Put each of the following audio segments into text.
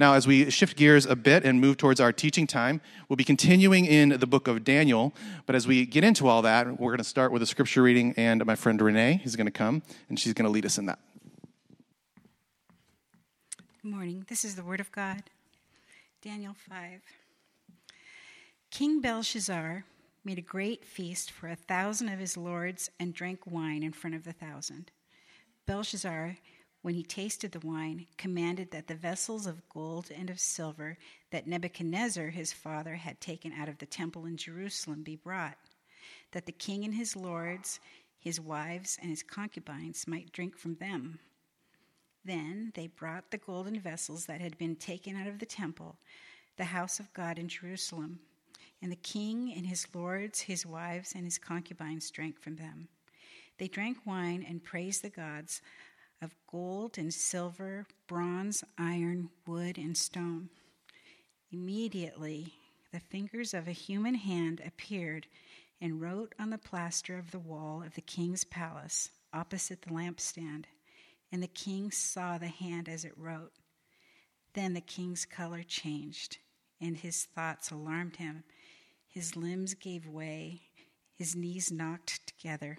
Now, as we shift gears a bit and move towards our teaching time, we'll be continuing in the book of Daniel. But as we get into all that, we're going to start with a scripture reading, and my friend Renee is going to come and she's going to lead us in that. Good morning. This is the Word of God. Daniel 5. King Belshazzar made a great feast for a thousand of his lords and drank wine in front of the thousand. Belshazzar when he tasted the wine, commanded that the vessels of gold and of silver that Nebuchadnezzar his father had taken out of the temple in Jerusalem be brought, that the king and his lords, his wives, and his concubines might drink from them. Then they brought the golden vessels that had been taken out of the temple, the house of God in Jerusalem, and the king and his lords, his wives, and his concubines drank from them. They drank wine and praised the gods of gold and silver, bronze, iron, wood, and stone. Immediately, the fingers of a human hand appeared and wrote on the plaster of the wall of the king's palace opposite the lampstand. And the king saw the hand as it wrote. Then the king's color changed, and his thoughts alarmed him. His limbs gave way, his knees knocked together.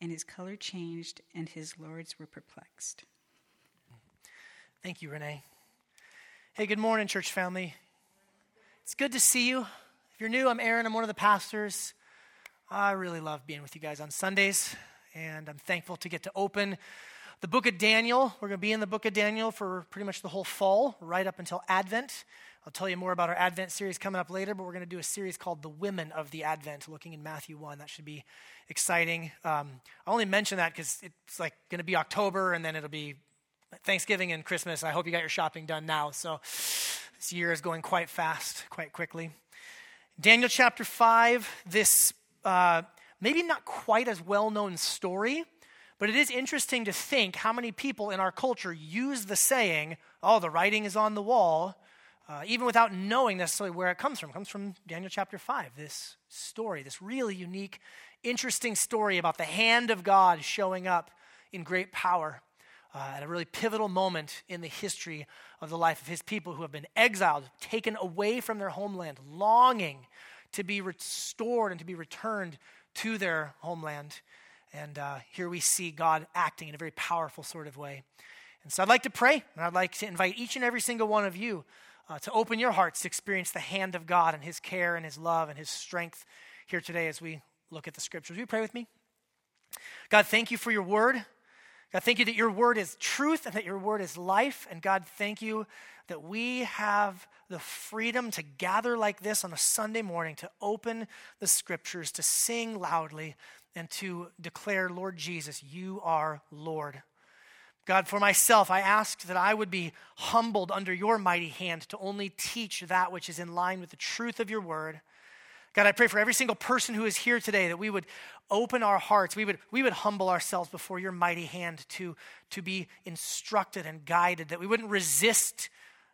and his color changed, and his lords were perplexed. Thank you, Renee. Hey, good morning, church family. It's good to see you. If you're new, I'm Aaron. I'm one of the pastors. I really love being with you guys on Sundays, and I'm thankful to get to open the book of Daniel. We're going to be in the book of Daniel for pretty much the whole fall, right up until Advent. I'll tell you more about our Advent series coming up later, but we're going to do a series called The Women of the Advent, looking in Matthew 1. That should be exciting. Um, I only mention that because it's like going to be October and then it'll be Thanksgiving and Christmas. I hope you got your shopping done now. So this year is going quite fast, quite quickly. Daniel chapter 5, this uh, maybe not quite as well known story, but it is interesting to think how many people in our culture use the saying, oh, the writing is on the wall uh, even without knowing necessarily where it comes from. It comes from Daniel chapter 5, this story, this really unique, interesting story about the hand of God showing up in great power uh, at a really pivotal moment in the history of the life of his people who have been exiled, taken away from their homeland, longing to be restored and to be returned to their homeland. And uh, here we see God acting in a very powerful sort of way. And so I'd like to pray, and I'd like to invite each and every single one of you uh, to open your hearts to experience the hand of God and His care and His love and His strength here today as we look at the scriptures. Will you pray with me? God, thank you for your word. God, thank you that your word is truth and that your word is life. And God, thank you that we have the freedom to gather like this on a Sunday morning, to open the scriptures, to sing loudly, and to declare, Lord Jesus, you are Lord. God, for myself, I ask that I would be humbled under your mighty hand to only teach that which is in line with the truth of your word. God, I pray for every single person who is here today that we would open our hearts, we would, we would humble ourselves before your mighty hand to, to be instructed and guided, that we wouldn't resist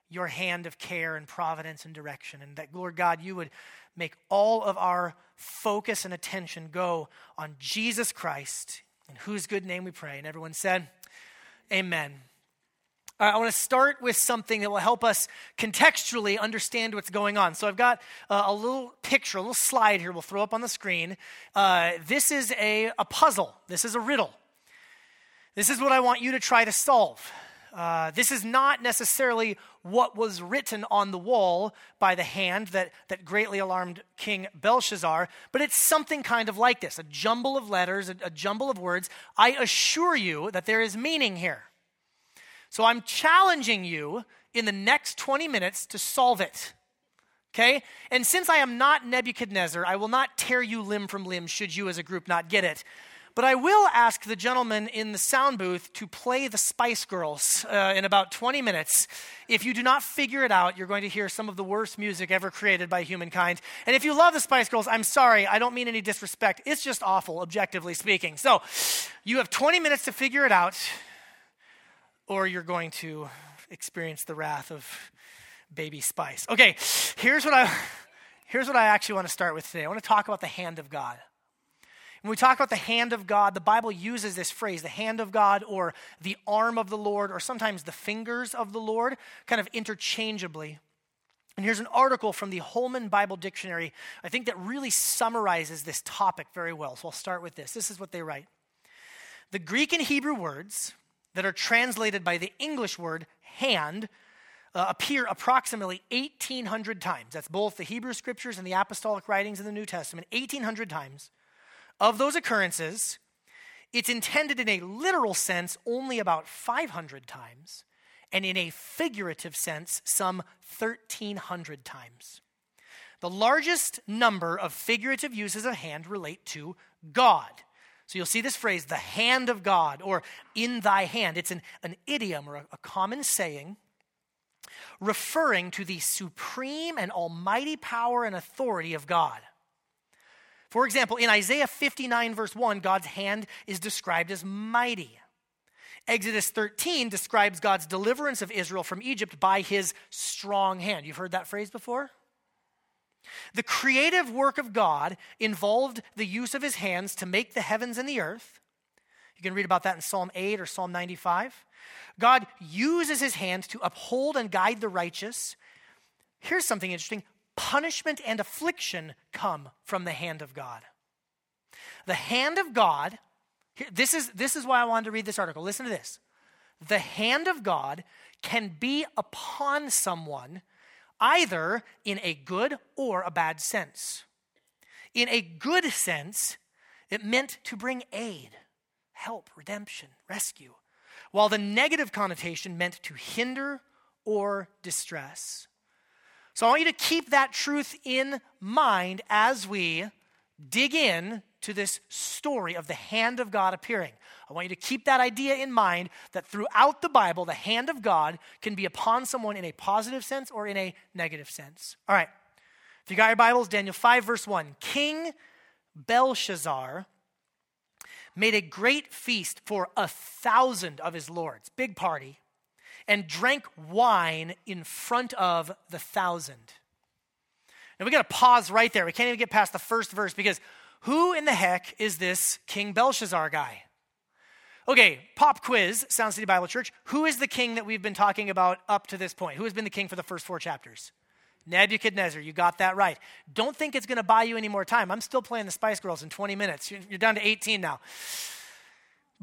your hand of care and providence and direction, and that, Lord God, you would make all of our focus and attention go on Jesus Christ, in whose good name we pray. And everyone said, Amen. Uh, I want to start with something that will help us contextually understand what's going on. So I've got uh, a little picture, a little slide here we'll throw up on the screen. Uh, this is a, a puzzle, this is a riddle. This is what I want you to try to solve. Uh, this is not necessarily what was written on the wall by the hand that, that greatly alarmed King Belshazzar, but it's something kind of like this a jumble of letters, a, a jumble of words. I assure you that there is meaning here. So I'm challenging you in the next 20 minutes to solve it. Okay? And since I am not Nebuchadnezzar, I will not tear you limb from limb should you as a group not get it. But I will ask the gentleman in the sound booth to play the Spice Girls uh, in about 20 minutes. If you do not figure it out, you're going to hear some of the worst music ever created by humankind. And if you love the Spice Girls, I'm sorry, I don't mean any disrespect. It's just awful, objectively speaking. So you have 20 minutes to figure it out, or you're going to experience the wrath of baby Spice. Okay, here's what I. Here's what I actually want to start with today. I want to talk about the hand of God. When we talk about the hand of God, the Bible uses this phrase, the hand of God, or the arm of the Lord, or sometimes the fingers of the Lord, kind of interchangeably. And here's an article from the Holman Bible Dictionary, I think that really summarizes this topic very well. So I'll start with this. This is what they write The Greek and Hebrew words that are translated by the English word hand uh, appear approximately 1,800 times. That's both the Hebrew scriptures and the apostolic writings in the New Testament, 1,800 times. Of those occurrences, it's intended in a literal sense only about 500 times, and in a figurative sense, some 1,300 times. The largest number of figurative uses of hand relate to God. So you'll see this phrase, the hand of God, or in thy hand. It's an, an idiom or a, a common saying referring to the supreme and almighty power and authority of God. For example, in Isaiah 59, verse 1, God's hand is described as mighty. Exodus 13 describes God's deliverance of Israel from Egypt by his strong hand. You've heard that phrase before? The creative work of God involved the use of his hands to make the heavens and the earth. You can read about that in Psalm 8 or Psalm 95. God uses his hands to uphold and guide the righteous. Here's something interesting punishment and affliction come from the hand of God. The hand of God, this is, this is why I wanted to read this article. Listen to this. The hand of God can be upon someone either in a good or a bad sense. In a good sense, it meant to bring aid, help, redemption, rescue, while the negative connotation meant to hinder or distress. So I want you to keep that truth in mind as we dig in to this story of the hand of God appearing. I want you to keep that idea in mind that throughout the Bible, the hand of God can be upon someone in a positive sense or in a negative sense. All right. If you got your Bibles, Daniel 5, verse 1. King Belshazzar made a great feast for a thousand of his lords, big party and drank wine in front of the thousand. Now we got to pause right there. We can't even get past the first verse because who in the heck is this King Belshazzar guy? Okay, pop quiz, Sound City Bible Church. Who is the king that we've been talking about up to this point? Who has been the king for the first four chapters? Nebuchadnezzar, you got that right. Don't think it's going to buy you any more time. I'm still playing the Spice Girls in 20 minutes. You're down to 18 now.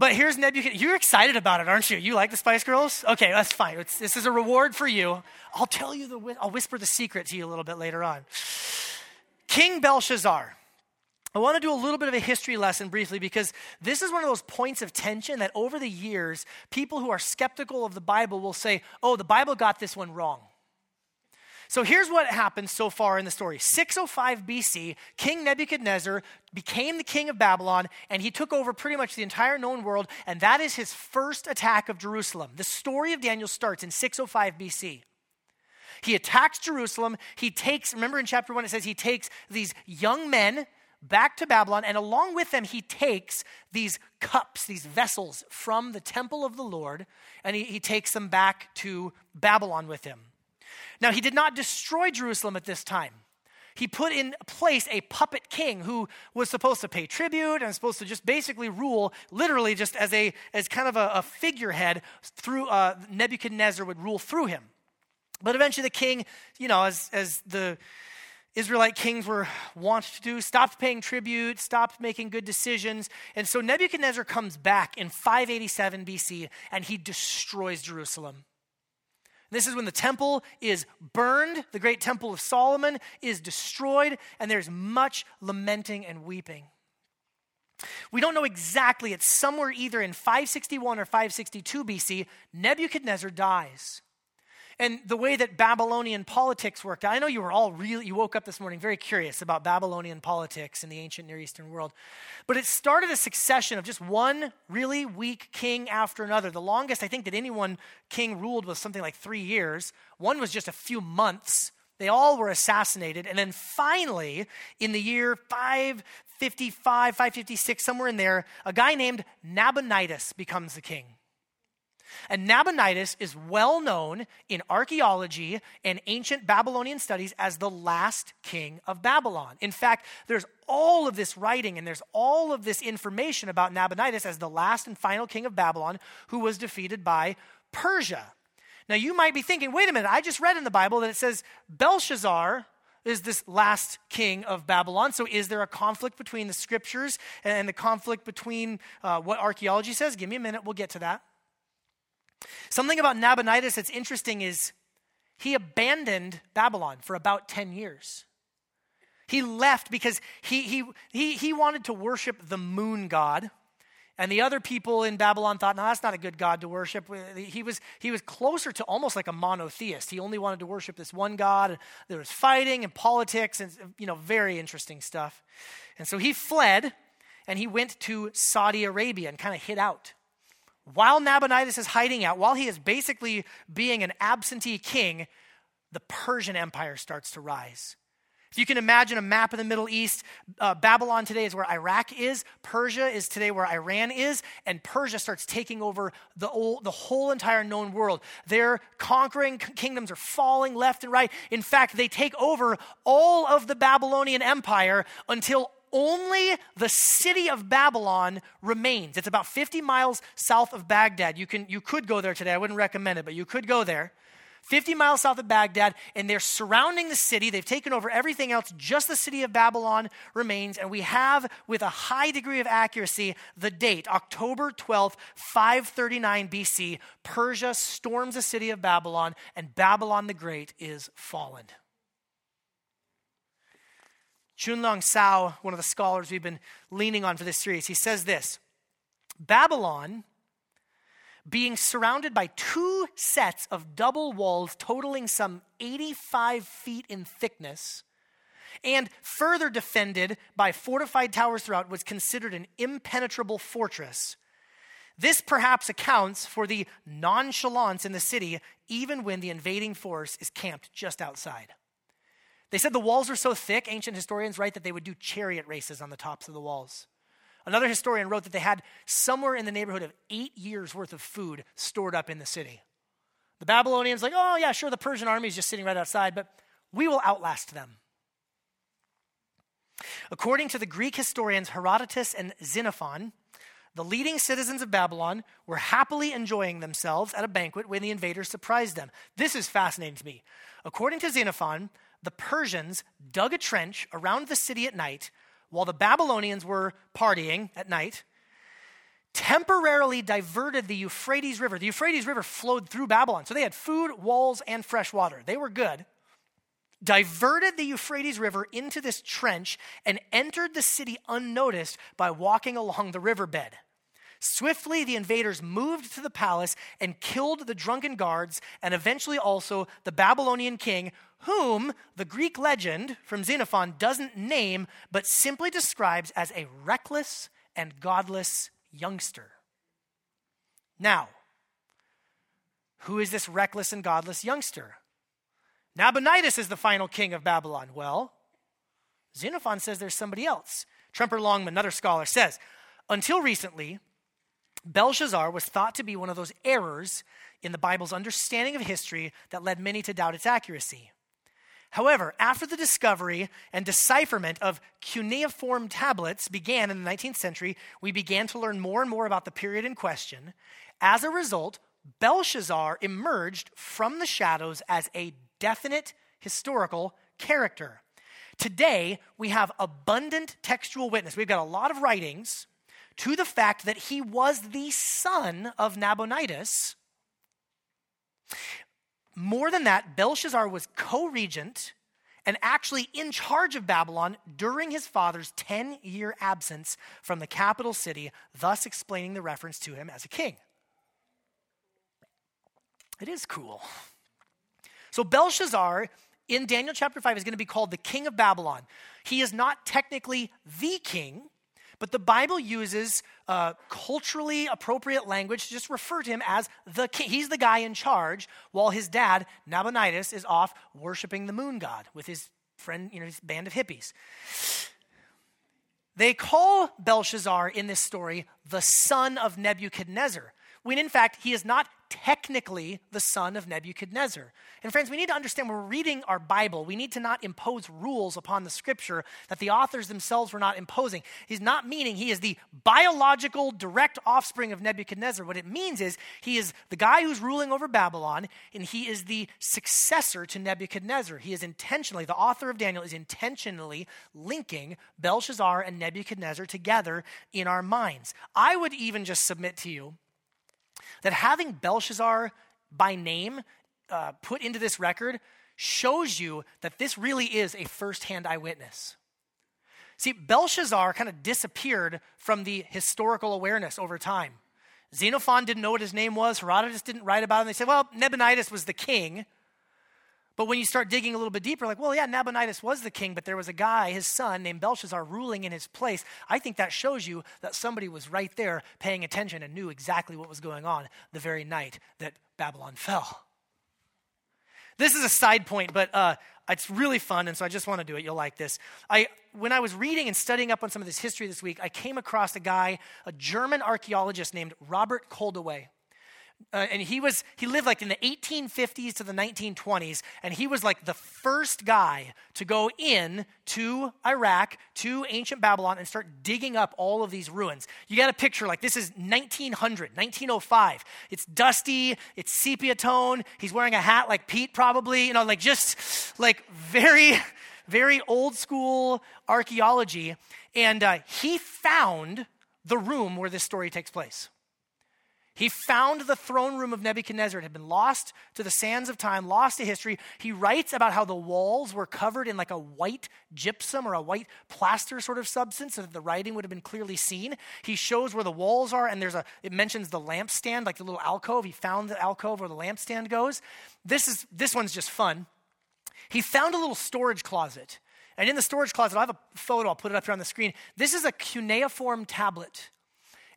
But here's Nebuchadnezzar. You're excited about it, aren't you? You like the Spice Girls? Okay, that's fine. It's, this is a reward for you. I'll tell you the, I'll whisper the secret to you a little bit later on. King Belshazzar. I want to do a little bit of a history lesson briefly because this is one of those points of tension that over the years, people who are skeptical of the Bible will say, oh, the Bible got this one wrong. So here's what happens so far in the story 605 BC, King Nebuchadnezzar became the king of Babylon, and he took over pretty much the entire known world, and that is his first attack of Jerusalem. The story of Daniel starts in 605 BC. He attacks Jerusalem. He takes, remember in chapter 1, it says he takes these young men back to Babylon, and along with them, he takes these cups, these vessels from the temple of the Lord, and he, he takes them back to Babylon with him. Now, he did not destroy Jerusalem at this time. He put in place a puppet king who was supposed to pay tribute and supposed to just basically rule, literally just as a as kind of a, a figurehead through uh, Nebuchadnezzar would rule through him. But eventually, the king, you know, as as the Israelite kings were wont to do, stopped paying tribute, stopped making good decisions. And so Nebuchadnezzar comes back in 587 BC and he destroys Jerusalem. This is when the temple is burned, the great temple of Solomon is destroyed, and there's much lamenting and weeping. We don't know exactly, it's somewhere either in 561 or 562 BC, Nebuchadnezzar dies. And the way that Babylonian politics worked. I know you were all really, you woke up this morning very curious about Babylonian politics in the ancient Near Eastern world. But it started a succession of just one really weak king after another. The longest I think that any one king ruled was something like three years, one was just a few months. They all were assassinated. And then finally, in the year 555, 556, somewhere in there, a guy named Nabonidus becomes the king. And Nabonidus is well known in archaeology and ancient Babylonian studies as the last king of Babylon. In fact, there's all of this writing and there's all of this information about Nabonidus as the last and final king of Babylon who was defeated by Persia. Now, you might be thinking, wait a minute, I just read in the Bible that it says Belshazzar is this last king of Babylon. So, is there a conflict between the scriptures and the conflict between uh, what archaeology says? Give me a minute, we'll get to that. Something about Nabonidus that's interesting is he abandoned Babylon for about 10 years. He left because he, he, he, he wanted to worship the moon god. And the other people in Babylon thought, no, that's not a good God to worship. He was, he was closer to almost like a monotheist. He only wanted to worship this one God. There was fighting and politics and, you know, very interesting stuff. And so he fled and he went to Saudi Arabia and kind of hid out. While Nabonidus is hiding out, while he is basically being an absentee king, the Persian Empire starts to rise. If you can imagine a map of the Middle East, uh, Babylon today is where Iraq is, Persia is today where Iran is, and Persia starts taking over the, old, the whole entire known world. Their conquering kingdoms are falling left and right. In fact, they take over all of the Babylonian Empire until only the city of Babylon remains. It's about 50 miles south of Baghdad. You, can, you could go there today. I wouldn't recommend it, but you could go there. 50 miles south of Baghdad, and they're surrounding the city. They've taken over everything else. Just the city of Babylon remains. And we have, with a high degree of accuracy, the date October 12th, 539 BC. Persia storms the city of Babylon, and Babylon the Great is fallen. Chunlong Sao, one of the scholars we've been leaning on for this series, he says this Babylon, being surrounded by two sets of double walls totaling some 85 feet in thickness, and further defended by fortified towers throughout, was considered an impenetrable fortress. This perhaps accounts for the nonchalance in the city, even when the invading force is camped just outside. They said the walls were so thick, ancient historians write that they would do chariot races on the tops of the walls. Another historian wrote that they had somewhere in the neighborhood of eight years worth of food stored up in the city. The Babylonians, like, oh, yeah, sure, the Persian army is just sitting right outside, but we will outlast them. According to the Greek historians Herodotus and Xenophon, the leading citizens of Babylon were happily enjoying themselves at a banquet when the invaders surprised them. This is fascinating to me. According to Xenophon, the Persians dug a trench around the city at night while the Babylonians were partying at night, temporarily diverted the Euphrates River. The Euphrates River flowed through Babylon. So they had food, walls, and fresh water. They were good. Diverted the Euphrates River into this trench and entered the city unnoticed by walking along the riverbed. Swiftly, the invaders moved to the palace and killed the drunken guards and eventually also the Babylonian king, whom the Greek legend from Xenophon doesn't name, but simply describes as a reckless and godless youngster. Now, who is this reckless and godless youngster? Nabonidus is the final king of Babylon. Well, Xenophon says there's somebody else. Tremper Longman, another scholar, says, until recently, Belshazzar was thought to be one of those errors in the Bible's understanding of history that led many to doubt its accuracy. However, after the discovery and decipherment of cuneiform tablets began in the 19th century, we began to learn more and more about the period in question. As a result, Belshazzar emerged from the shadows as a definite historical character. Today, we have abundant textual witness. We've got a lot of writings to the fact that he was the son of Nabonidus. More than that, Belshazzar was co regent and actually in charge of Babylon during his father's 10 year absence from the capital city, thus explaining the reference to him as a king. It is cool. So Belshazzar in Daniel chapter 5 is going to be called the king of Babylon. He is not technically the king, but the Bible uses uh, culturally appropriate language to just refer to him as the king. He's the guy in charge, while his dad, Nabonidus, is off worshiping the moon god with his friend, you know, his band of hippies. They call Belshazzar in this story the son of Nebuchadnezzar, when in fact he is not technically the son of Nebuchadnezzar. And friends, we need to understand when we're reading our Bible, we need to not impose rules upon the scripture that the authors themselves were not imposing. He's not meaning he is the biological direct offspring of Nebuchadnezzar. What it means is he is the guy who's ruling over Babylon, and he is the successor to Nebuchadnezzar. He is intentionally, the author of Daniel is intentionally linking Belshazzar and Nebuchadnezzar together in our minds. I would even just submit to you that having Belshazzar by name uh, put into this record shows you that this really is a firsthand eyewitness. See, Belshazzar kind of disappeared from the historical awareness over time. Xenophon didn't know what his name was, Herodotus didn't write about him. They said, well, Nabonidus was the king. But when you start digging a little bit deeper, like, well, yeah, Nabonidus was the king, but there was a guy, his son, named Belshazzar, ruling in his place. I think that shows you that somebody was right there paying attention and knew exactly what was going on the very night that Babylon fell. This is a side point, but uh, it's really fun, and so I just want to do it. You'll like this. I, when I was reading and studying up on some of this history this week, I came across a guy, a German archaeologist named Robert Koldewey uh, and he was he lived like in the 1850s to the 1920s and he was like the first guy to go in to iraq to ancient babylon and start digging up all of these ruins. You got a picture like this is 1900 1905 it's dusty it's sepia tone he's wearing a hat like pete probably you know like just like very very old school archaeology. And uh, he found the room where this story takes place he found the throne room of Nebuchadnezzar. It had been lost to the sands of time, lost to history. He writes about how the walls were covered in like a white gypsum or a white plaster sort of substance so that the writing would have been clearly seen. He shows where the walls are, and there's a, it mentions the lampstand, like the little alcove. He found the alcove where the lampstand goes. This, is, this one's just fun. He found a little storage closet. And in the storage closet, I have a photo, I'll put it up here on the screen. This is a cuneiform tablet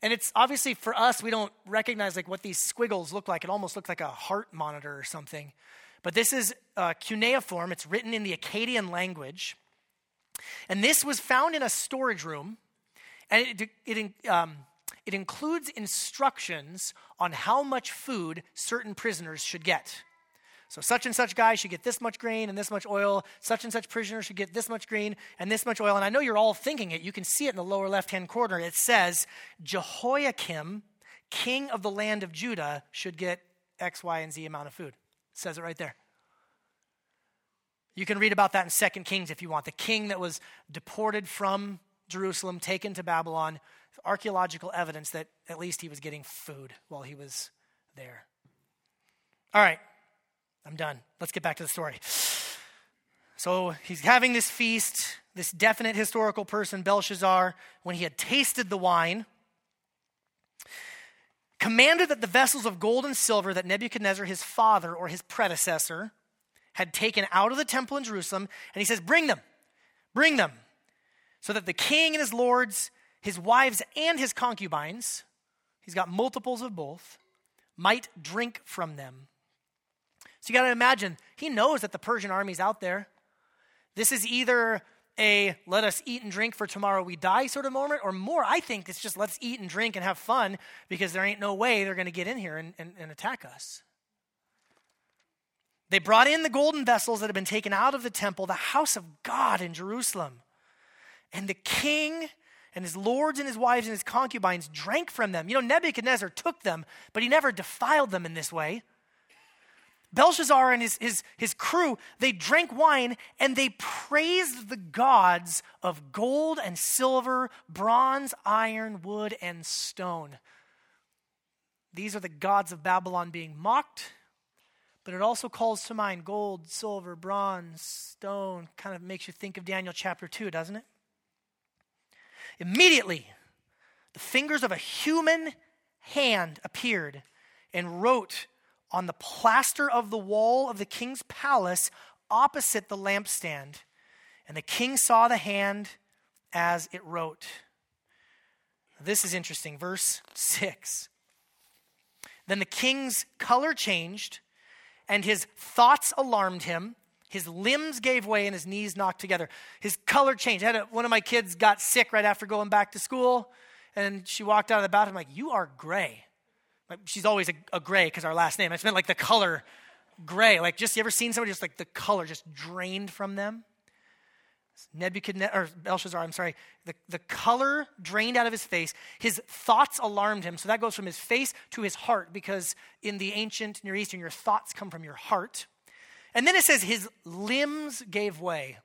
and it's obviously for us, we don't recognize like what these squiggles look like. It almost looks like a heart monitor or something. But this is uh, cuneiform. It's written in the Akkadian language. And this was found in a storage room. And it, it, um, it includes instructions on how much food certain prisoners should get. So, such and such guy should get this much grain and this much oil. Such and such prisoner should get this much grain and this much oil. And I know you're all thinking it. You can see it in the lower left hand corner. It says, Jehoiakim, king of the land of Judah, should get X, Y, and Z amount of food. It says it right there. You can read about that in Second Kings if you want. The king that was deported from Jerusalem, taken to Babylon, archaeological evidence that at least he was getting food while he was there. All right, I'm done. Let's get back to the story. So he's having this feast, this definite historical person, Belshazzar, when he had tasted the wine, commanded that the vessels of gold and silver that Nebuchadnezzar, his father or his predecessor, had taken out of the temple in Jerusalem, and he says, Bring them, bring them, so that the king and his lords, his wives, and his concubines, he's got multiples of both, might drink from them. So you got to imagine, he knows that the Persian army's out there. This is either a let us eat and drink for tomorrow we die sort of moment, or more, I think it's just let's eat and drink and have fun because there ain't no way they're going to get in here and, and, and attack us. They brought in the golden vessels that had been taken out of the temple, the house of God in Jerusalem. And the king and his lords and his wives and his concubines drank from them. You know, Nebuchadnezzar took them, but he never defiled them in this way. Belshazzar and his, his, his crew, they drank wine and they praised the gods of gold and silver, bronze, iron, wood, and stone. These are the gods of Babylon being mocked, but it also calls to mind gold, silver, bronze, stone. Kind of makes you think of Daniel chapter 2, doesn't it? Immediately, the fingers of a human hand appeared and wrote on the plaster of the wall of the king's palace opposite the lampstand. And the king saw the hand as it wrote. This is interesting. Verse 6. Then the king's color changed, and his thoughts alarmed him. His limbs gave way and his knees knocked together. His color changed. A, one of my kids got sick right after going back to school, and she walked out of the bathroom like, You are gray. Like, she's always a, a gray because our last name. I meant like the color gray. Like, just you ever seen somebody just like the color just drained from them? Nebuchadnezzar, or Belshazzar, I'm sorry, the, the color drained out of his face. His thoughts alarmed him. So that goes from his face to his heart, because in the ancient Near Eastern, your thoughts come from your heart. And then it says his limbs gave way.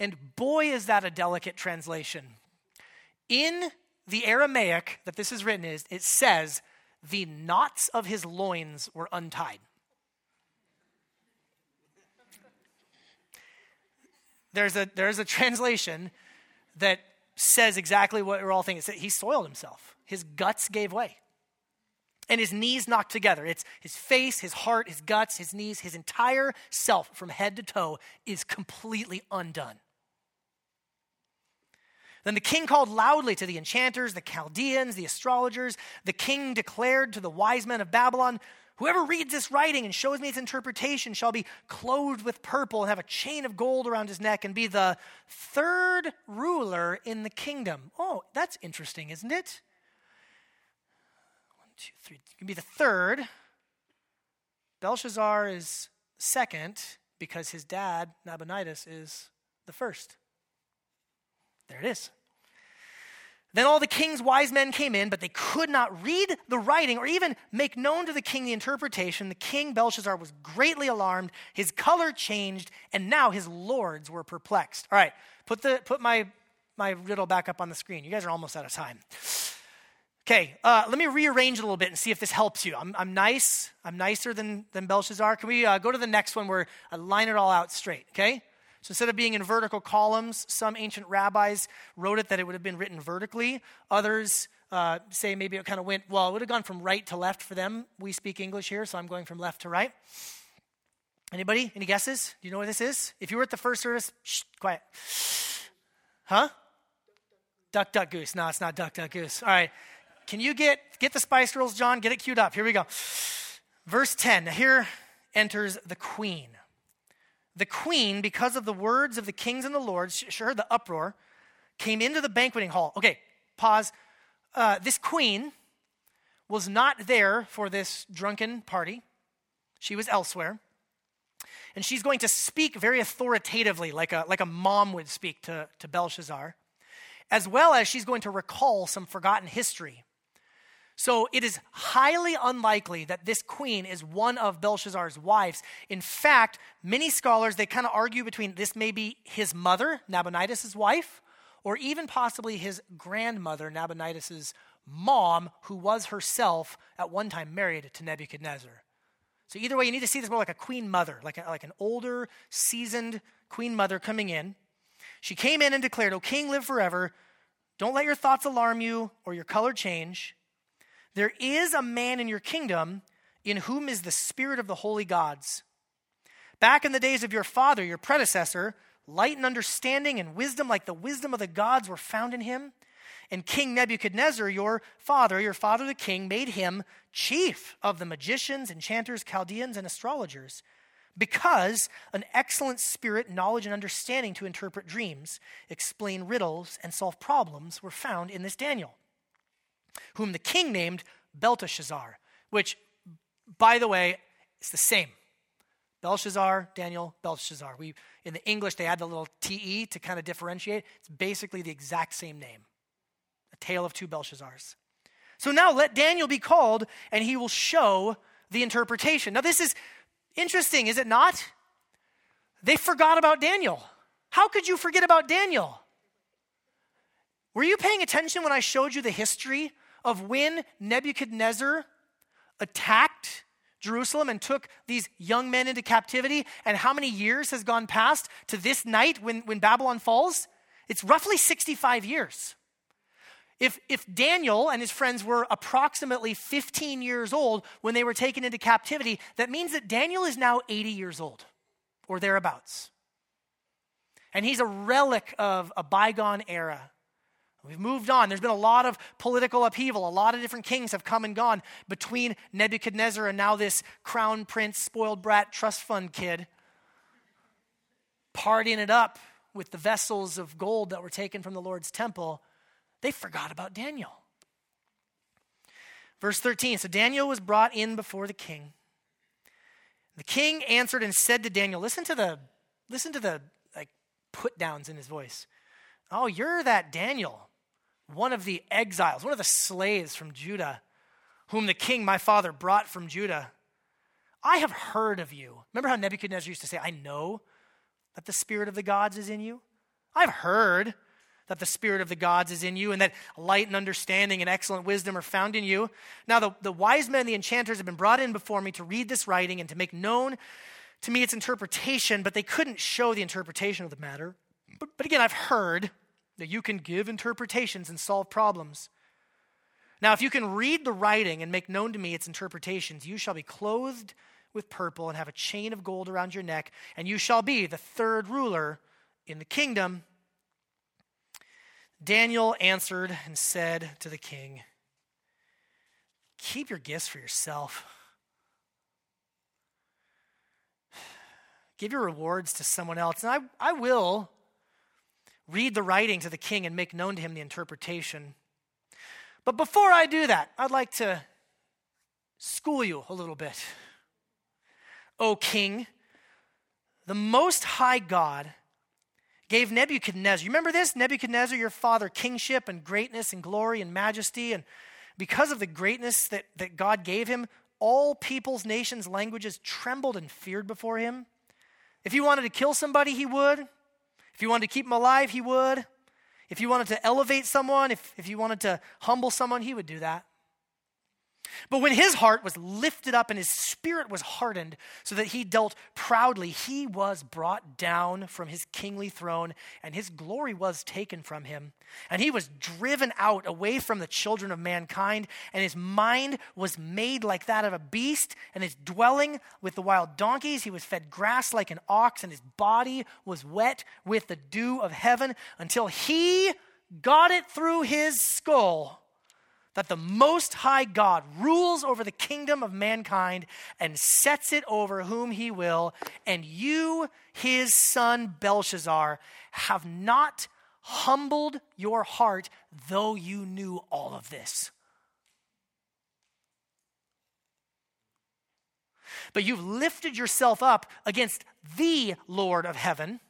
And boy, is that a delicate translation. In the Aramaic that this is written is, it says, the knots of his loins were untied. there's a, there's a translation that says exactly what we're all thinking. He soiled himself, his guts gave way. And his knees knocked together. It's his face, his heart, his guts, his knees, his entire self from head to toe is completely undone. Then the king called loudly to the enchanters, the Chaldeans, the astrologers. The king declared to the wise men of Babylon, Whoever reads this writing and shows me its interpretation shall be clothed with purple and have a chain of gold around his neck and be the third ruler in the kingdom. Oh, that's interesting, isn't it? One, two, three. You can be the third. Belshazzar is second because his dad, Nabonidus, is the first. There it is. Then all the king's wise men came in, but they could not read the writing or even make known to the king the interpretation. The king Belshazzar was greatly alarmed. His color changed, and now his lords were perplexed. All right, put, the, put my, my riddle back up on the screen. You guys are almost out of time. Okay, uh, let me rearrange a little bit and see if this helps you. I'm, I'm nice. I'm nicer than, than Belshazzar. Can we uh, go to the next one where I line it all out straight, okay? So instead of being in vertical columns, some ancient rabbis wrote it that it would have been written vertically. Others uh, say maybe it kind of went, well, it would have gone from right to left for them. We speak English here, so I'm going from left to right. Anybody? Any guesses? Do you know what this is? If you were at the first service, shh, quiet. Huh? Duck, duck, goose. No, it's not duck, duck, goose. All right. Can you get get the Spice Girls, John? Get it queued up. Here we go. Verse 10. Now here enters the queen the queen, because of the words of the kings and the lords, she heard the uproar, came into the banqueting hall. Okay, pause. Uh, this queen was not there for this drunken party, she was elsewhere. And she's going to speak very authoritatively, like a, like a mom would speak to, to Belshazzar, as well as she's going to recall some forgotten history. So it is highly unlikely that this queen is one of Belshazzar's wives. In fact, many scholars they kind of argue between this may be his mother, Nabonidus' wife, or even possibly his grandmother, Nabonidus' mom, who was herself at one time married to Nebuchadnezzar. So either way, you need to see this more like a queen mother, like, a, like an older, seasoned queen mother coming in. She came in and declared, O king, live forever. Don't let your thoughts alarm you or your color change. There is a man in your kingdom in whom is the spirit of the holy gods. Back in the days of your father, your predecessor, light and understanding and wisdom like the wisdom of the gods were found in him. And King Nebuchadnezzar, your father, your father the king, made him chief of the magicians, enchanters, Chaldeans, and astrologers, because an excellent spirit, knowledge, and understanding to interpret dreams, explain riddles, and solve problems were found in this Daniel whom the king named Belteshazzar, which, by the way, is the same. Belshazzar, Daniel, Belshazzar. We, in the English, they add the little TE to kind of differentiate. It's basically the exact same name. A tale of two Belshazzars. So now let Daniel be called, and he will show the interpretation. Now, this is interesting, is it not? They forgot about Daniel. How could you forget about Daniel? Were you paying attention when I showed you the history of when Nebuchadnezzar attacked Jerusalem and took these young men into captivity, and how many years has gone past to this night when, when Babylon falls? It's roughly 65 years. If, if Daniel and his friends were approximately 15 years old when they were taken into captivity, that means that Daniel is now 80 years old or thereabouts. And he's a relic of a bygone era. We've moved on. There's been a lot of political upheaval. A lot of different kings have come and gone between Nebuchadnezzar and now this crown prince, spoiled brat, trust fund kid, partying it up with the vessels of gold that were taken from the Lord's temple. They forgot about Daniel. Verse 13 So Daniel was brought in before the king. The king answered and said to Daniel, Listen to the, listen to the like put downs in his voice. Oh, you're that Daniel one of the exiles, one of the slaves from Judah, whom the king, my father, brought from Judah. I have heard of you. Remember how Nebuchadnezzar used to say, I know that the spirit of the gods is in you? I've heard that the spirit of the gods is in you and that light and understanding and excellent wisdom are found in you. Now, the, the wise men the enchanters have been brought in before me to read this writing and to make known to me its interpretation, but they couldn't show the interpretation of the matter. But, but again, I've heard that you can give interpretations and solve problems. Now, if you can read the writing and make known to me its interpretations, you shall be clothed with purple and have a chain of gold around your neck, and you shall be the third ruler in the kingdom. Daniel answered and said to the king, Keep your gifts for yourself. Give your rewards to someone else. And I, I will read the writing to the king and make known to him the interpretation. But before I do that, I'd like to school you a little bit. O king, the Most High God gave Nebuchadnezzar, you remember this? Nebuchadnezzar, your father, kingship and greatness and glory and majesty. And because of the greatness that, that God gave him, all peoples, nations, languages trembled and feared before him. If he wanted to kill somebody, he would. If you wanted to keep him alive, he would. If you wanted to elevate someone, if, if you wanted to humble someone, he would do that. But when his heart was lifted up and his spirit was hardened so that he dealt proudly, he was brought down from his kingly throne and his glory was taken from him. And he was driven out away from the children of mankind, and his mind was made like that of a beast, and his dwelling with the wild donkeys. He was fed grass like an ox, and his body was wet with the dew of heaven until he got it through his skull that the Most High God rules over the kingdom of mankind and sets it over whom he will, and you, his son Belshazzar, have not humbled your heart, though you knew all of this. But you've lifted yourself up against the Lord of heaven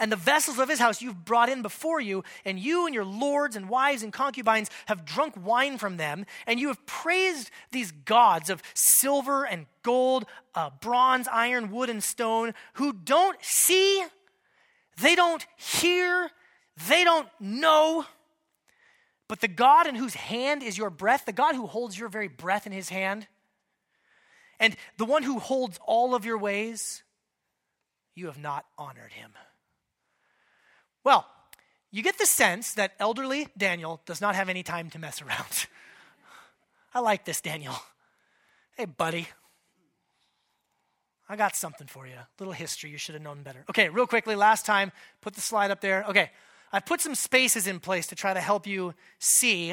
and the vessels of his house you've brought in before you, and you and your lords and wives and concubines have drunk wine from them, and you have praised these gods of silver and gold, uh, bronze, iron, wood, and stone, who don't see, they don't hear, they don't know. But the God in whose hand is your breath, the God who holds your very breath in his hand, and the one who holds all of your ways, you have not honored him. Well, you get the sense that elderly Daniel does not have any time to mess around. I like this, Daniel. Hey, buddy. I got something for you. A little history. You should have known better. Okay, real quickly, last time, put the slide up there. Okay, I've put some spaces in place to try to help you see.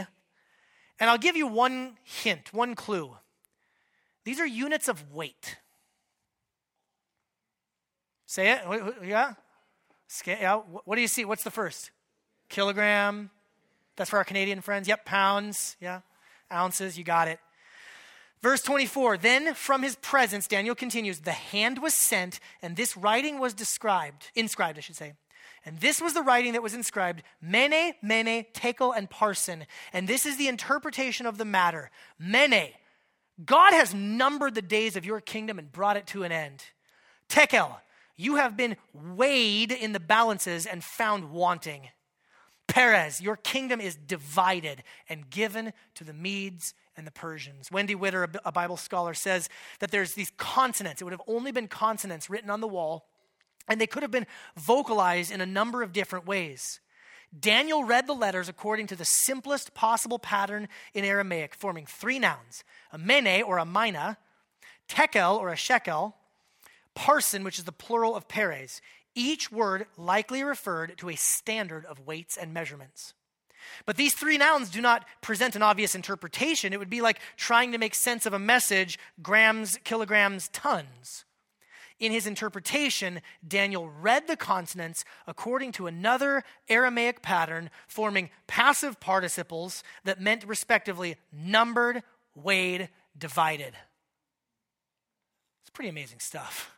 And I'll give you one hint, one clue. These are units of weight. Say it. Yeah? What do you see? What's the first? Kilogram. That's for our Canadian friends. Yep, pounds. Yeah, ounces. You got it. Verse 24 Then from his presence, Daniel continues, the hand was sent, and this writing was described, inscribed, I should say. And this was the writing that was inscribed Mene, Mene, Tekel, and Parsin. And this is the interpretation of the matter. Mene, God has numbered the days of your kingdom and brought it to an end. Tekel, you have been weighed in the balances and found wanting. Peres, your kingdom is divided and given to the Medes and the Persians. Wendy Widder, a Bible scholar, says that there's these consonants. It would have only been consonants written on the wall, and they could have been vocalized in a number of different ways. Daniel read the letters according to the simplest possible pattern in Aramaic, forming three nouns a mene or a mina, tekel or a shekel, parsin, which is the plural of peres. Each word likely referred to a standard of weights and measurements. But these three nouns do not present an obvious interpretation. It would be like trying to make sense of a message grams, kilograms, tons in his interpretation, Daniel read the consonants according to another Aramaic pattern, forming passive participles that meant respectively numbered, weighed, divided. It's pretty amazing stuff.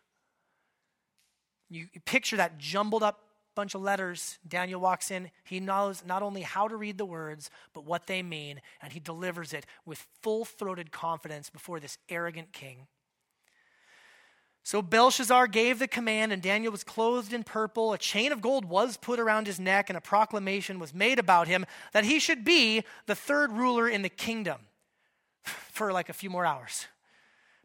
You picture that jumbled up bunch of letters. Daniel walks in. He knows not only how to read the words, but what they mean, and he delivers it with full throated confidence before this arrogant king. So Belshazzar gave the command, and Daniel was clothed in purple. A chain of gold was put around his neck, and a proclamation was made about him that he should be the third ruler in the kingdom for like a few more hours.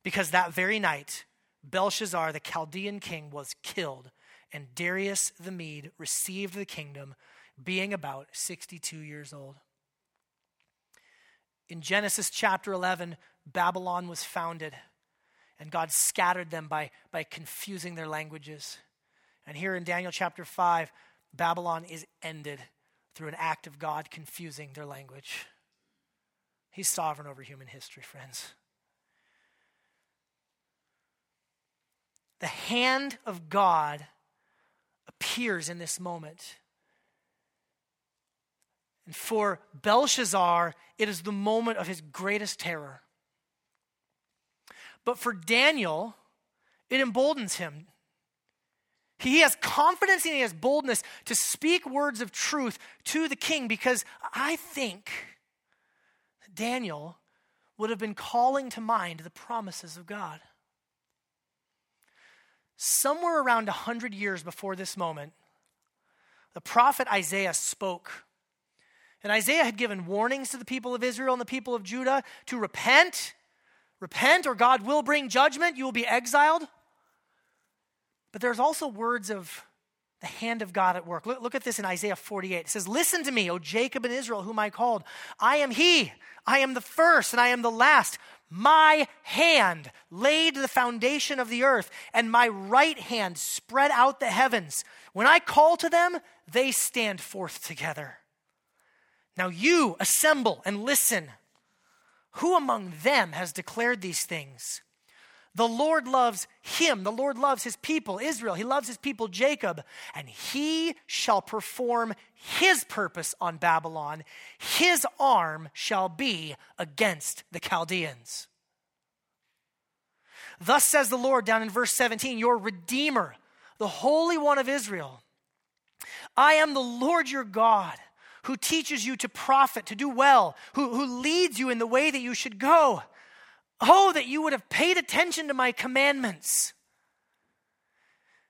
Because that very night, Belshazzar, the Chaldean king, was killed, and Darius the Mede received the kingdom, being about 62 years old. In Genesis chapter 11, Babylon was founded and God scattered them by, by confusing their languages. And here in Daniel chapter 5, Babylon is ended through an act of God confusing their language. He's sovereign over human history, friends. The hand of God appears in this moment. And for Belshazzar, it is the moment of his greatest terror. But for Daniel, it emboldens him. He has confidence and he has boldness to speak words of truth to the king because I think Daniel would have been calling to mind the promises of God. Somewhere around 100 years before this moment, the prophet Isaiah spoke. And Isaiah had given warnings to the people of Israel and the people of Judah to repent repent or God will bring judgment, you will be exiled. But there's also words of the hand of God at work. Look, look, at this in Isaiah 48. It says, Listen to me, O Jacob and Israel, whom I called. I am He. I am the first and I am the last. My hand laid the foundation of the earth, and my right hand spread out the heavens. When I call to them, they stand forth together. Now you assemble and listen. Who among them has declared these things? The Lord loves him. The Lord loves his people, Israel. He loves his people, Jacob. And he shall perform his purpose on Babylon. His arm shall be against the Chaldeans. Thus says the Lord down in verse 17, your Redeemer, the Holy One of Israel. I am the Lord your God who teaches you to profit, to do well, who, who leads you in the way that you should go. Oh, that you would have paid attention to my commandments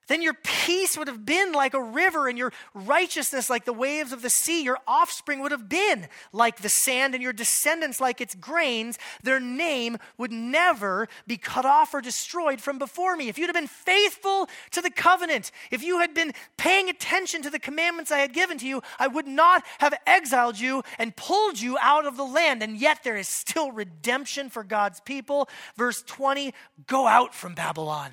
then your peace would have been like a river, and your righteousness like the waves of the sea. Your offspring would have been like the sand, and your descendants like its grains. Their name would never be cut off or destroyed from before me. If you'd have been faithful to the covenant, if you had been paying attention to the commandments I had given to you, I would not have exiled you and pulled you out of the land. And yet there is still redemption for God's people. Verse 20 Go out from Babylon.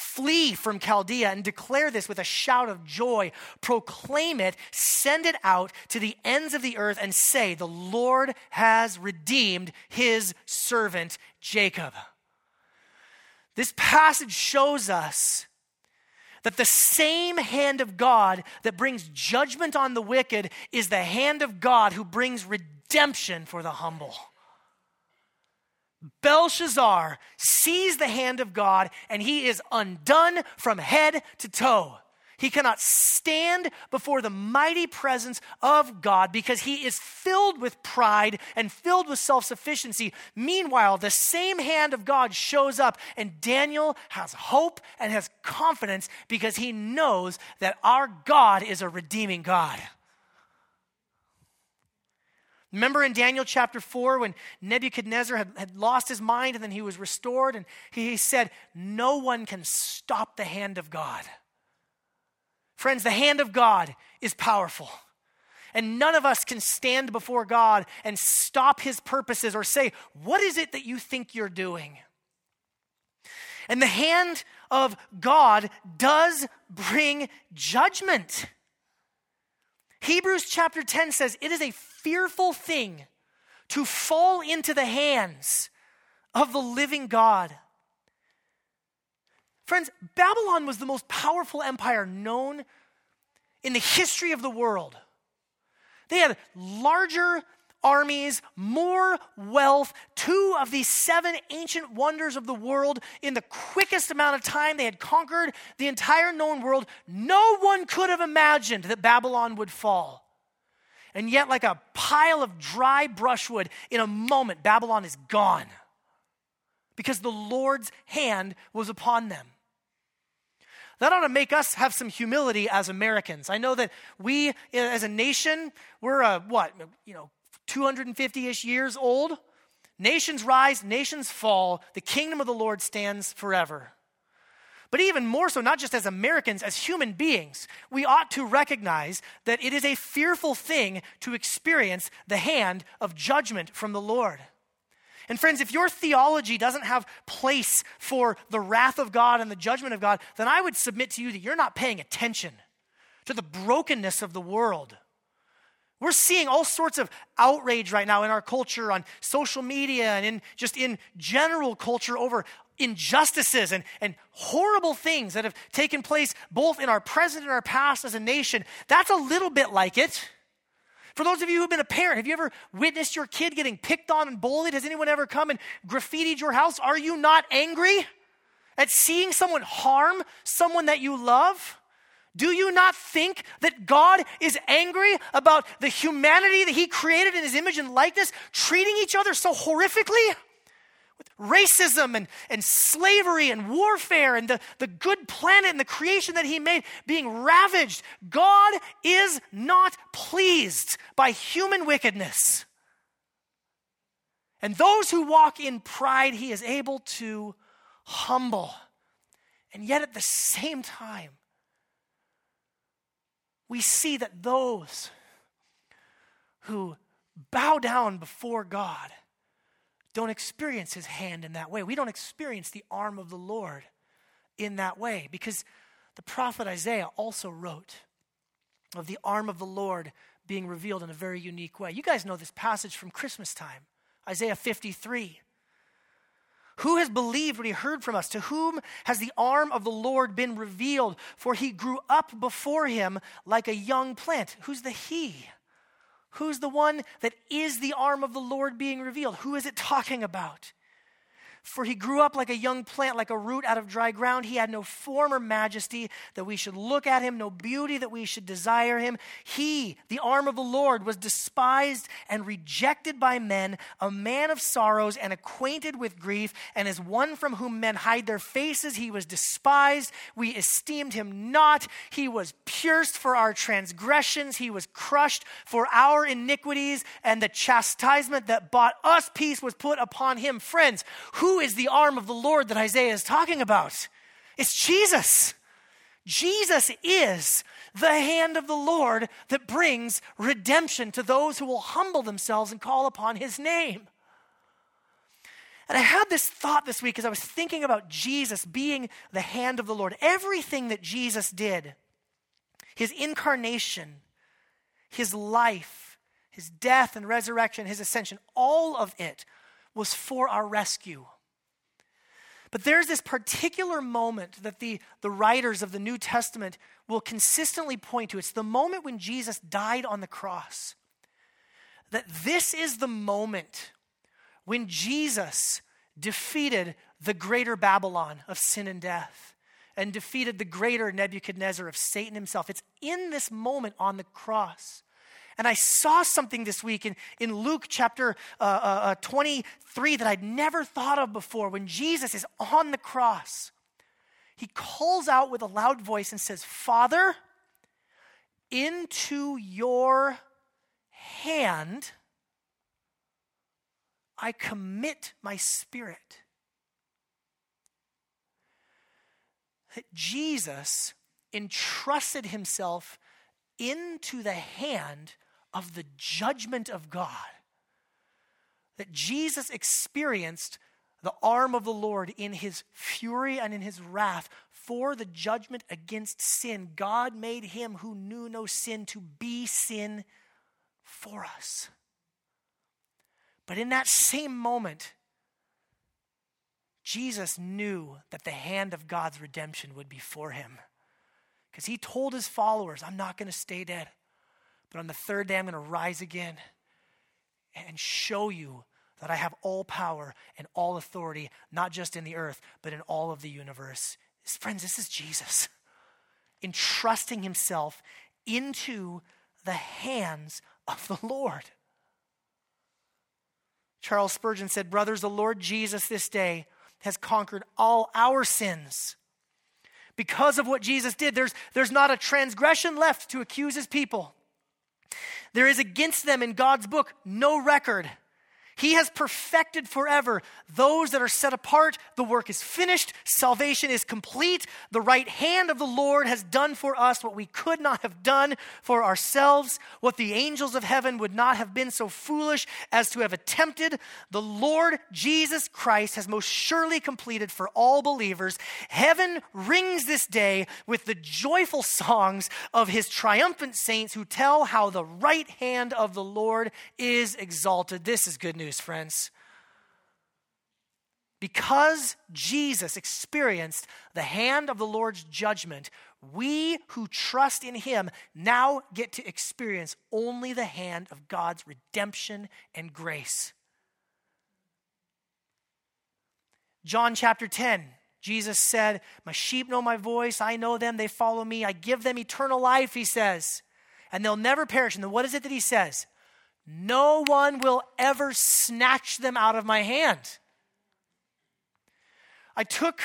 Flee from Chaldea and declare this with a shout of joy. Proclaim it, send it out to the ends of the earth, and say, The Lord has redeemed his servant Jacob. This passage shows us that the same hand of God that brings judgment on the wicked is the hand of God who brings redemption for the humble. Belshazzar sees the hand of God and he is undone from head to toe. He cannot stand before the mighty presence of God because he is filled with pride and filled with self sufficiency. Meanwhile, the same hand of God shows up, and Daniel has hope and has confidence because he knows that our God is a redeeming God. Remember in Daniel chapter 4 when Nebuchadnezzar had, had lost his mind and then he was restored, and he, he said, No one can stop the hand of God. Friends, the hand of God is powerful. And none of us can stand before God and stop his purposes or say, What is it that you think you're doing? And the hand of God does bring judgment. Hebrews chapter 10 says, It is a fearful thing to fall into the hands of the living God. Friends, Babylon was the most powerful empire known in the history of the world. They had larger armies, more wealth, two of the seven ancient wonders of the world in the quickest amount of time. They had conquered the entire known world. No one could have imagined that Babylon would fall. And yet, like a pile of dry brushwood, in a moment, Babylon is gone because the Lord's hand was upon them. That ought to make us have some humility as Americans. I know that we, as a nation, we're a what, you know, 250 ish years old. Nations rise, nations fall. The kingdom of the Lord stands forever. But even more so, not just as Americans, as human beings, we ought to recognize that it is a fearful thing to experience the hand of judgment from the Lord. And friends, if your theology doesn't have place for the wrath of God and the judgment of God, then I would submit to you that you're not paying attention to the brokenness of the world. We're seeing all sorts of outrage right now in our culture, on social media, and in just in general culture over injustices and, and horrible things that have taken place both in our present and our past as a nation. That's a little bit like it. For those of you who've been a parent, have you ever witnessed your kid getting picked on and bullied? Has anyone ever come and graffitied your house? Are you not angry at seeing someone harm someone that you love? Do you not think that God is angry about the humanity that He created in His image and likeness treating each other so horrifically? With racism and, and slavery and warfare and the, the good planet and the creation that He made being ravaged. God is not pleased by human wickedness. And those who walk in pride, He is able to humble. And yet at the same time, we see that those who bow down before God don't experience his hand in that way. We don't experience the arm of the Lord in that way because the prophet Isaiah also wrote of the arm of the Lord being revealed in a very unique way. You guys know this passage from Christmas time, Isaiah 53. Who has believed what he heard from us? To whom has the arm of the Lord been revealed? For he grew up before him like a young plant. Who's the he? Who's the one that is the arm of the Lord being revealed? Who is it talking about? For he grew up like a young plant, like a root out of dry ground. He had no form or majesty that we should look at him, no beauty that we should desire him. He, the arm of the Lord, was despised and rejected by men, a man of sorrows and acquainted with grief, and as one from whom men hide their faces, he was despised. We esteemed him not. He was pierced for our transgressions, he was crushed for our iniquities, and the chastisement that bought us peace was put upon him. Friends, who who is the arm of the Lord that Isaiah is talking about? It's Jesus. Jesus is the hand of the Lord that brings redemption to those who will humble themselves and call upon his name. And I had this thought this week as I was thinking about Jesus being the hand of the Lord. Everything that Jesus did, his incarnation, his life, his death and resurrection, his ascension, all of it was for our rescue. But there's this particular moment that the, the writers of the New Testament will consistently point to. It's the moment when Jesus died on the cross. That this is the moment when Jesus defeated the greater Babylon of sin and death and defeated the greater Nebuchadnezzar of Satan himself. It's in this moment on the cross and I saw something this week in, in Luke chapter uh, uh, uh 23 that I'd never thought of before. When Jesus is on the cross, he calls out with a loud voice and says, Father, into your hand I commit my spirit. That Jesus entrusted himself into the hand of the judgment of God. That Jesus experienced the arm of the Lord in his fury and in his wrath for the judgment against sin. God made him who knew no sin to be sin for us. But in that same moment, Jesus knew that the hand of God's redemption would be for him. Because he told his followers, I'm not going to stay dead, but on the third day, I'm going to rise again and show you that I have all power and all authority, not just in the earth, but in all of the universe. Friends, this is Jesus entrusting himself into the hands of the Lord. Charles Spurgeon said, Brothers, the Lord Jesus this day has conquered all our sins. Because of what Jesus did, there's, there's not a transgression left to accuse his people. There is against them in God's book no record. He has perfected forever those that are set apart. The work is finished. Salvation is complete. The right hand of the Lord has done for us what we could not have done for ourselves, what the angels of heaven would not have been so foolish as to have attempted. The Lord Jesus Christ has most surely completed for all believers. Heaven rings this day with the joyful songs of his triumphant saints who tell how the right hand of the Lord is exalted. This is good news news, friends. Because Jesus experienced the hand of the Lord's judgment, we who trust in him now get to experience only the hand of God's redemption and grace. John chapter 10, Jesus said, My sheep know my voice. I know them. They follow me. I give them eternal life, he says, and they'll never perish. And then what is it that he says? No one will ever snatch them out of my hand. I took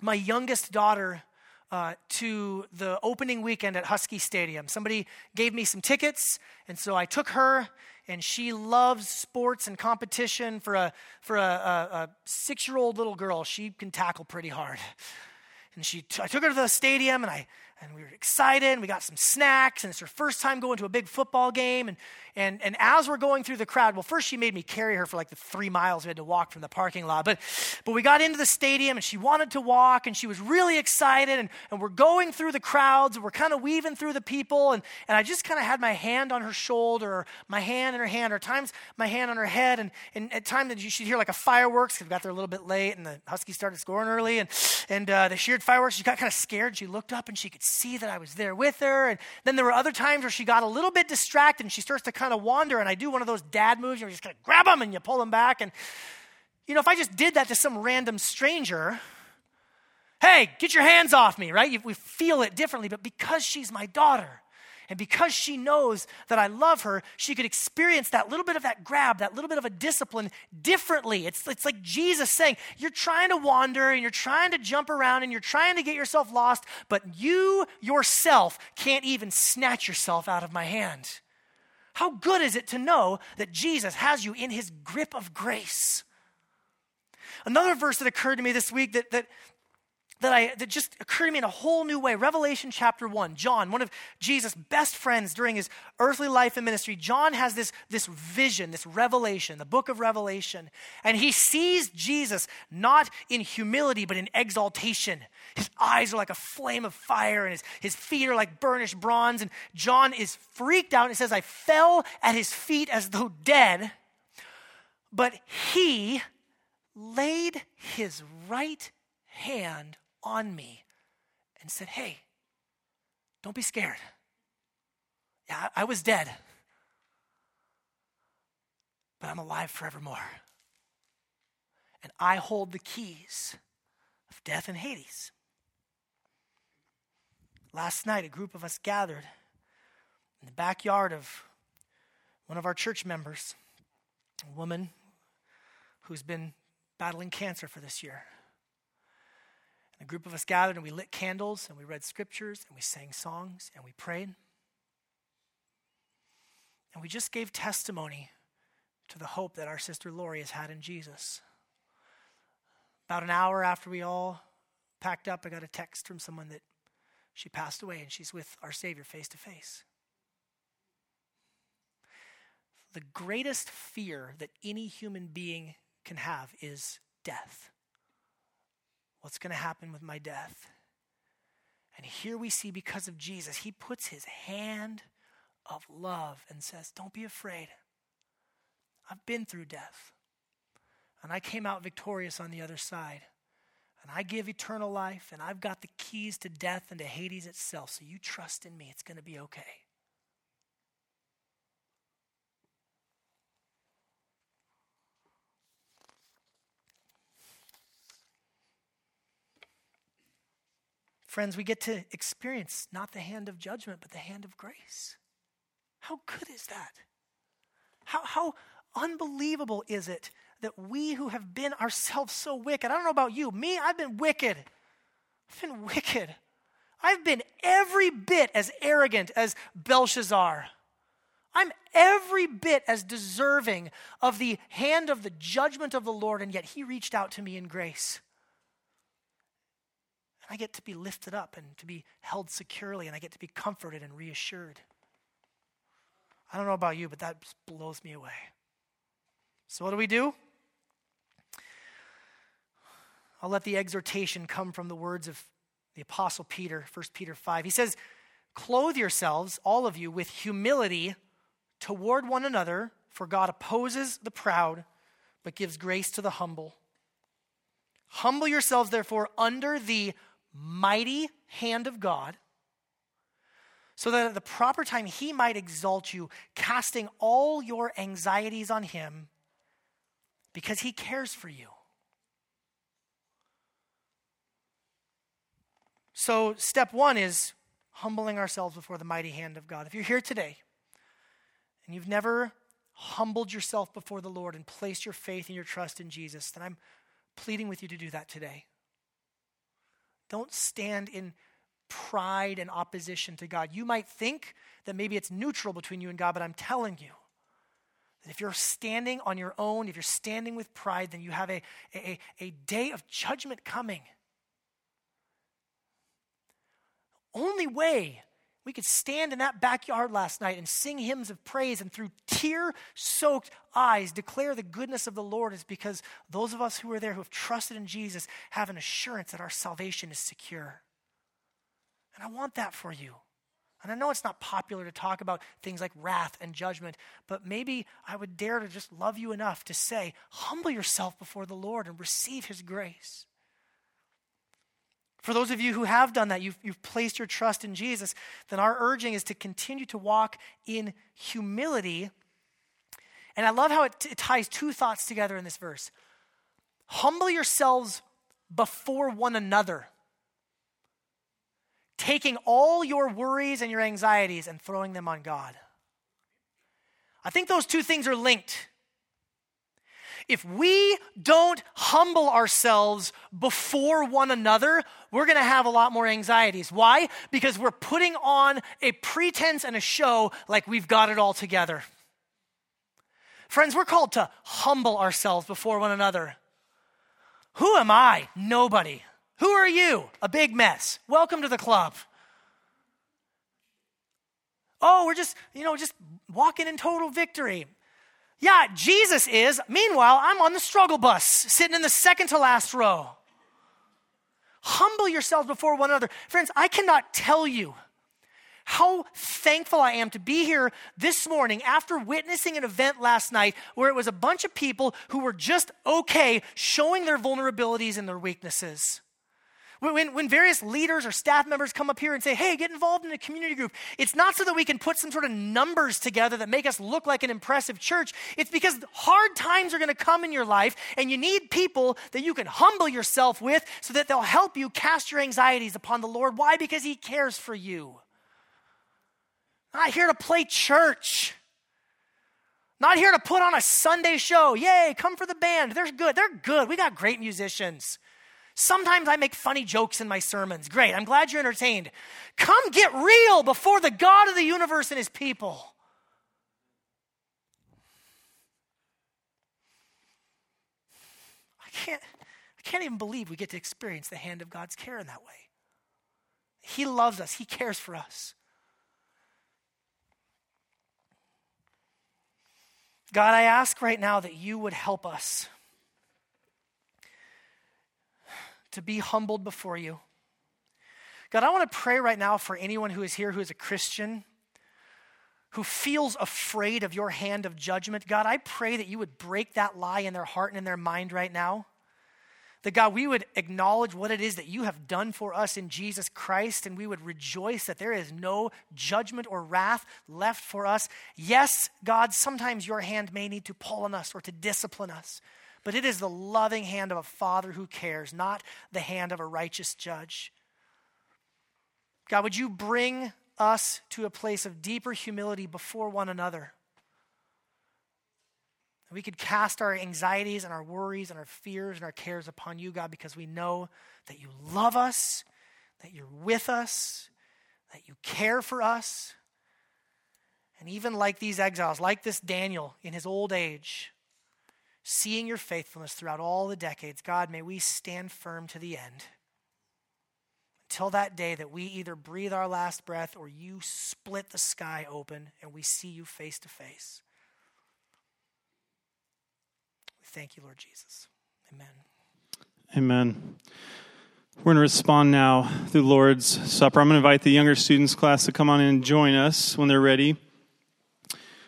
my youngest daughter uh, to the opening weekend at Husky Stadium. Somebody gave me some tickets, and so I took her, and she loves sports and competition. For a, for a, a, a six year old little girl, she can tackle pretty hard. And she t- I took her to the stadium, and I and we were excited and we got some snacks and it's her first time going to a big football game and, and, and as we're going through the crowd well first she made me carry her for like the three miles we had to walk from the parking lot but, but we got into the stadium and she wanted to walk and she was really excited and, and we're going through the crowds and we're kind of weaving through the people and, and i just kind of had my hand on her shoulder or my hand in her hand or times my hand on her head and, and at times you should hear like a fireworks because we got there a little bit late and the huskies started scoring early and, and uh, they sheared fireworks she got kind of scared she looked up and she could see that I was there with her. And then there were other times where she got a little bit distracted and she starts to kind of wander. And I do one of those dad moves, you know, you just kind of grab them and you pull them back. And, you know, if I just did that to some random stranger, hey, get your hands off me, right? We feel it differently. But because she's my daughter, and because she knows that I love her, she could experience that little bit of that grab, that little bit of a discipline differently. It's, it's like Jesus saying, You're trying to wander and you're trying to jump around and you're trying to get yourself lost, but you yourself can't even snatch yourself out of my hand. How good is it to know that Jesus has you in his grip of grace? Another verse that occurred to me this week that, that, that I that just occurred to me in a whole new way. Revelation chapter 1. John, one of Jesus' best friends during his earthly life and ministry, John has this, this vision, this revelation, the book of Revelation. And he sees Jesus not in humility, but in exaltation. His eyes are like a flame of fire, and his, his feet are like burnished bronze. And John is freaked out and says, I fell at his feet as though dead. But he laid his right hand on me and said, Hey, don't be scared. Yeah, I, was dead, but I'm alive forevermore. And I hold the keys of death and Hades. Last night, a group of us gathered in the backyard of one of our church members, a woman who's been battling cancer for this year. A group of us gathered and we lit candles and we read scriptures and we sang songs and we prayed. And we just gave testimony to the hope that our sister Lori has had in Jesus. About an hour after we all packed up, I got a text from someone that she passed away and she's with our Savior face to face. the greatest fear that any human being can have is death. What's going to happen with my death? And here we see, because of Jesus, he puts his hand of love and says, Don't be afraid. I've been through death. And I came out victorious on the other side. And I give eternal life, and I've got the keys to death and to Hades itself. So you trust in me, it's going to be okay. Friends, we get to experience not the hand of judgment, but the hand of grace. How good is that? How, how unbelievable is it that we who have been ourselves so wicked, I don't know about you, me, I've been wicked. I've been wicked. I've been every bit as arrogant as Belshazzar. I'm every bit as deserving of the hand of the judgment of the Lord, and yet He reached out to me in grace. And I get to be lifted up and to be held securely, and I get to be comforted and reassured. I don't know about you, but that blows me away. So, what do we do? I'll let the exhortation come from the words of the Apostle Peter, 1 Peter 5. He says, Clothe yourselves, all of you, with humility toward one another, for God opposes the proud, but gives grace to the humble. Humble yourselves, therefore, under the mighty hand of God, so that at the proper time he might exalt you, casting all your anxieties on him because he cares for you. So, step one is humbling ourselves before the mighty hand of God. If you're here today and you've never humbled yourself before the Lord and placed your faith and your trust in Jesus, then I'm pleading with you to do that today. Don't stand in pride and opposition to God. You might think that maybe it's neutral between you and God, but I'm telling you that if you're standing on your own, if you're standing with pride, then you have a, a, a day of judgment coming. Only way we could stand in that backyard last night and sing hymns of praise and through tear soaked eyes declare the goodness of the Lord is because those of us who are there who have trusted in Jesus have an assurance that our salvation is secure. And I want that for you. And I know it's not popular to talk about things like wrath and judgment, but maybe I would dare to just love you enough to say, humble yourself before the Lord and receive his grace. For those of you who have done that, you've, you've placed your trust in Jesus, then our urging is to continue to walk in humility. And I love how it, t- it ties two thoughts together in this verse. Humble yourselves before one another, taking all your worries and your anxieties and throwing them on God. I think those two things are linked. If we don't humble ourselves before one another, we're going to have a lot more anxieties. Why? Because we're putting on a pretense and a show like we've got it all together. Friends, we're called to humble ourselves before one another. Who am I? Nobody. Who are you? A big mess. Welcome to the club. Oh, we're just, you know, just walking in total victory. Yeah, Jesus is. Meanwhile, I'm on the struggle bus, sitting in the second to last row. Humble yourselves before one another. Friends, I cannot tell you how thankful I am to be here this morning after witnessing an event last night where it was a bunch of people who were just okay showing their vulnerabilities and their weaknesses. When, when various leaders or staff members come up here and say, hey, get involved in a community group, it's not so that we can put some sort of numbers together that make us look like an impressive church. It's because hard times are going to come in your life and you need people that you can humble yourself with so that they'll help you cast your anxieties upon the Lord. Why? Because He cares for you. Not here to play church. Not here to put on a Sunday show. Yay, come for the band. They're good. They're good. We got great musicians. Sometimes I make funny jokes in my sermons. Great, I'm glad you're entertained. Come get real before the God of the universe and his people. I can't, I can't even believe we get to experience the hand of God's care in that way. He loves us, He cares for us. God, I ask right now that you would help us to be humbled before you. God, I want to pray right now for anyone who is here who is a Christian, who feels afraid of your hand of judgment. God, I pray that you would break that lie in their heart and in their mind right now. That God, we would acknowledge what it is that you have done for us in Jesus Christ, and we would rejoice that there is no judgment or wrath left for us. Yes, God, sometimes your hand may need to pull on us or to discipline us, but it is the loving hand of a father who cares, not the hand of a righteous judge. God, would you bring us to a place of deeper humility before one another? We could cast our anxieties and our worries and our fears and our cares upon you, God, because we know that you love us, that you're with us, that you care for us. And even like these exiles, like this Daniel in his old age, seeing your faithfulness throughout all the decades, God, may we stand firm to the end. Until that day that we either breathe our last breath or you split the sky open and we see you face to face. We Thank you, Lord Jesus. Amen. Amen. We're going to respond now through Lord's Supper. I'm going to invite the younger students class to come on and join us when they're ready.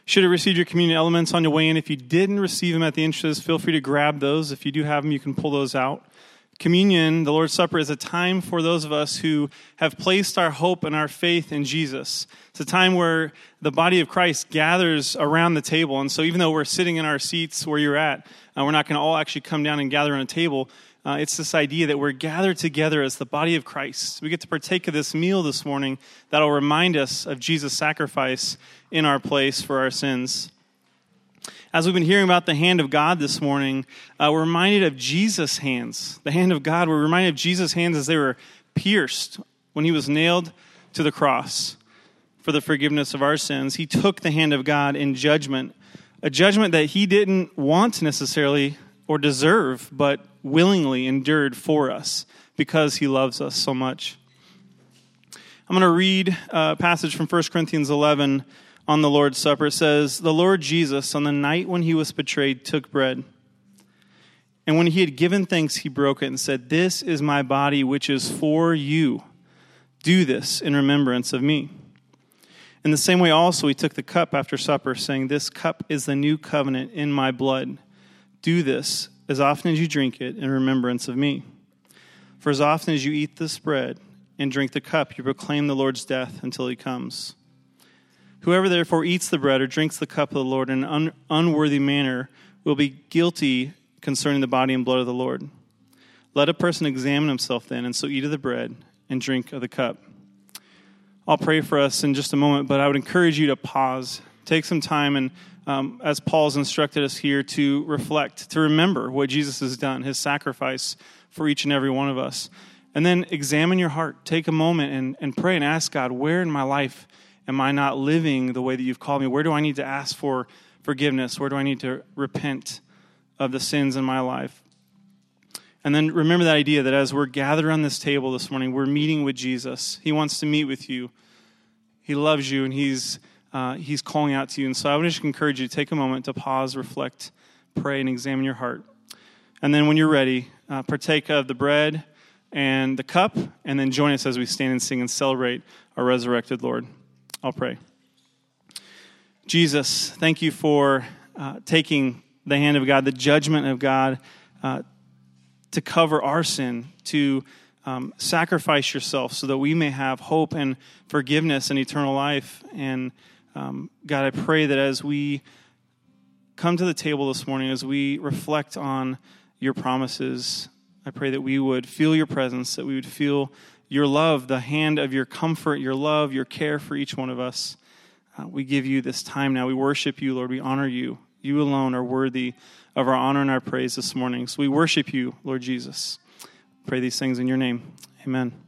Should have received your communion elements on your way in. If you didn't receive them at the entrances, feel free to grab those. If you do have them, you can pull those out. Communion, the Lord's Supper, is a time for those of us who have placed our hope and our faith in Jesus. It's a time where the body of Christ gathers around the table. And so, even though we're sitting in our seats where you're at, uh, we're not going to all actually come down and gather on a table. Uh, it's this idea that we're gathered together as the body of Christ. We get to partake of this meal this morning that'll remind us of Jesus' sacrifice in our place for our sins. As we've been hearing about the hand of God this morning, uh, we're reminded of Jesus' hands. The hand of God, we're reminded of Jesus' hands as they were pierced when he was nailed to the cross for the forgiveness of our sins. He took the hand of God in judgment, a judgment that he didn't want necessarily or deserve, but willingly endured for us because he loves us so much. I'm going to read a passage from 1 Corinthians 11 on the Lord's Supper, it says, The Lord Jesus, on the night when he was betrayed, took bread. And when he had given thanks, he broke it and said, This is my body, which is for you. Do this in remembrance of me. In the same way, also, he took the cup after supper, saying, This cup is the new covenant in my blood. Do this as often as you drink it in remembrance of me. For as often as you eat this bread and drink the cup, you proclaim the Lord's death until he comes. Whoever therefore eats the bread or drinks the cup of the Lord in an un- unworthy manner will be guilty concerning the body and blood of the Lord. Let a person examine himself then, and so eat of the bread and drink of the cup. I'll pray for us in just a moment, but I would encourage you to pause, take some time, and um, as Paul's instructed us here, to reflect, to remember what Jesus has done, his sacrifice for each and every one of us. And then examine your heart. Take a moment and, and pray and ask God, where in my life am I not living the way that you've called me? Where do I need to ask for forgiveness? Where do I need to repent of the sins in my life? And then remember that idea that as we're gathered on this table this morning, we're meeting with Jesus. He wants to meet with you. He loves you, and He's uh, He's calling out to you. And so I would just encourage you to take a moment to pause, reflect, pray, and examine your heart. And then when you're ready, uh, partake of the bread and the cup, and then join us as we stand and sing and celebrate our resurrected Lord. I'll pray. Jesus, thank you for uh, taking the hand of God, the judgment of God, uh, to cover our sin, to um, sacrifice yourself so that we may have hope and forgiveness and eternal life. And um, God, I pray that as we come to the table this morning, as we reflect on your promises, I pray that we would feel your presence, that we would feel your love, the hand of your comfort, your love, your care for each one of us. Uh, we give you this time now. We worship you, Lord. We honor you. You alone are worthy of our honor and our praise this morning. So we worship you, Lord Jesus. Pray these things in your name. Amen.